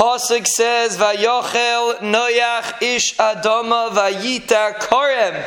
pasuk says, "Vayochel Noach ish Adama vayita korem."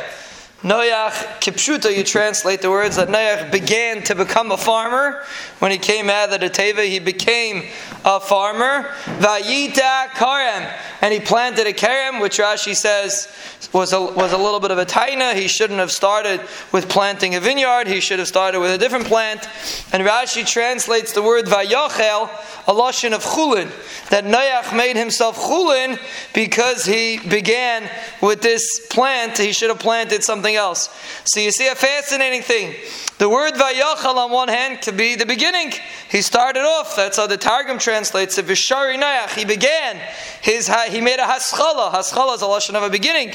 Noach, Kipshuta, you translate the words that Noach began to become a farmer. When he came out of the Teva, he became a farmer. Vayita Karem. And he planted a Karem, which Rashi says was a, was a little bit of a taina. He shouldn't have started with planting a vineyard. He should have started with a different plant. And Rashi translates the word Vayochel, a lashon of chulin, that Noach made himself chulin because he began with this plant. He should have planted something else. So you see a fascinating thing. The word Vayochel on one hand could be the beginning. He started off. That's how the Targum translates it. Vishari Noach. He began his. He made a haschala. Haschala is a lashon of a beginning.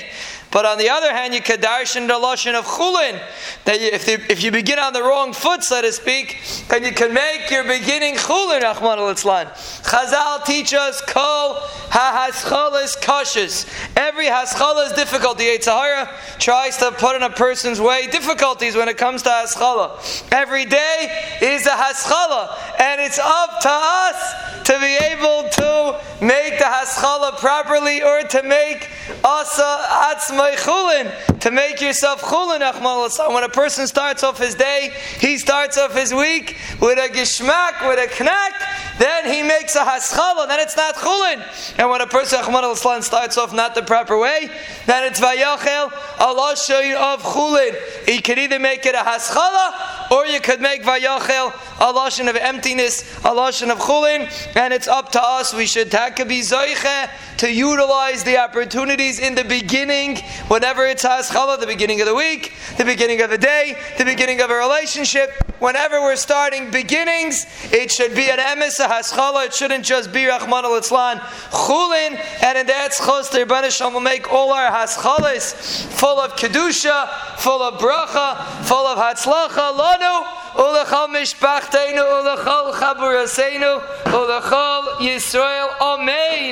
But on the other hand, you could darshan the lashon of chulin. That you, if, if you begin on the wrong foot, so to speak, then you can make your beginning chulin. Rahman al Chazal teach us kol ha-haschalas kashas. Every haschala is difficult. The tries to put in a person's way difficulties when it comes to haschala. Every day is a haschala, and it's up to us to be able to make the haschala properly or to make asa atzma chulin to make yourself chulin. When a person starts off his day, he starts off his week with a gishmak, with a knack. Then he makes a haschala. Then it's not chulin. And when a person starts off not the proper way, then it's vayachel you of chulin. He could either make it a haschala or you could make vayachel a lashon of emptiness, a lashon of chulin, and it's up to us. We should takabi zoiche to utilize the opportunities in the beginning, whenever it's haschala, the beginning of the week, the beginning of the day, the beginning of a relationship. Whenever we're starting beginnings, it should be an emes, a haschala. It shouldn't just be Rahman al chulin, and in that schos, the Rebbeinu will make all our haschalas full of kedusha, full of bracha, full of hatzlacha, lanu, ulechal mishpachteinu, ulechal chaburaseinu, ulechal Yisrael, amen.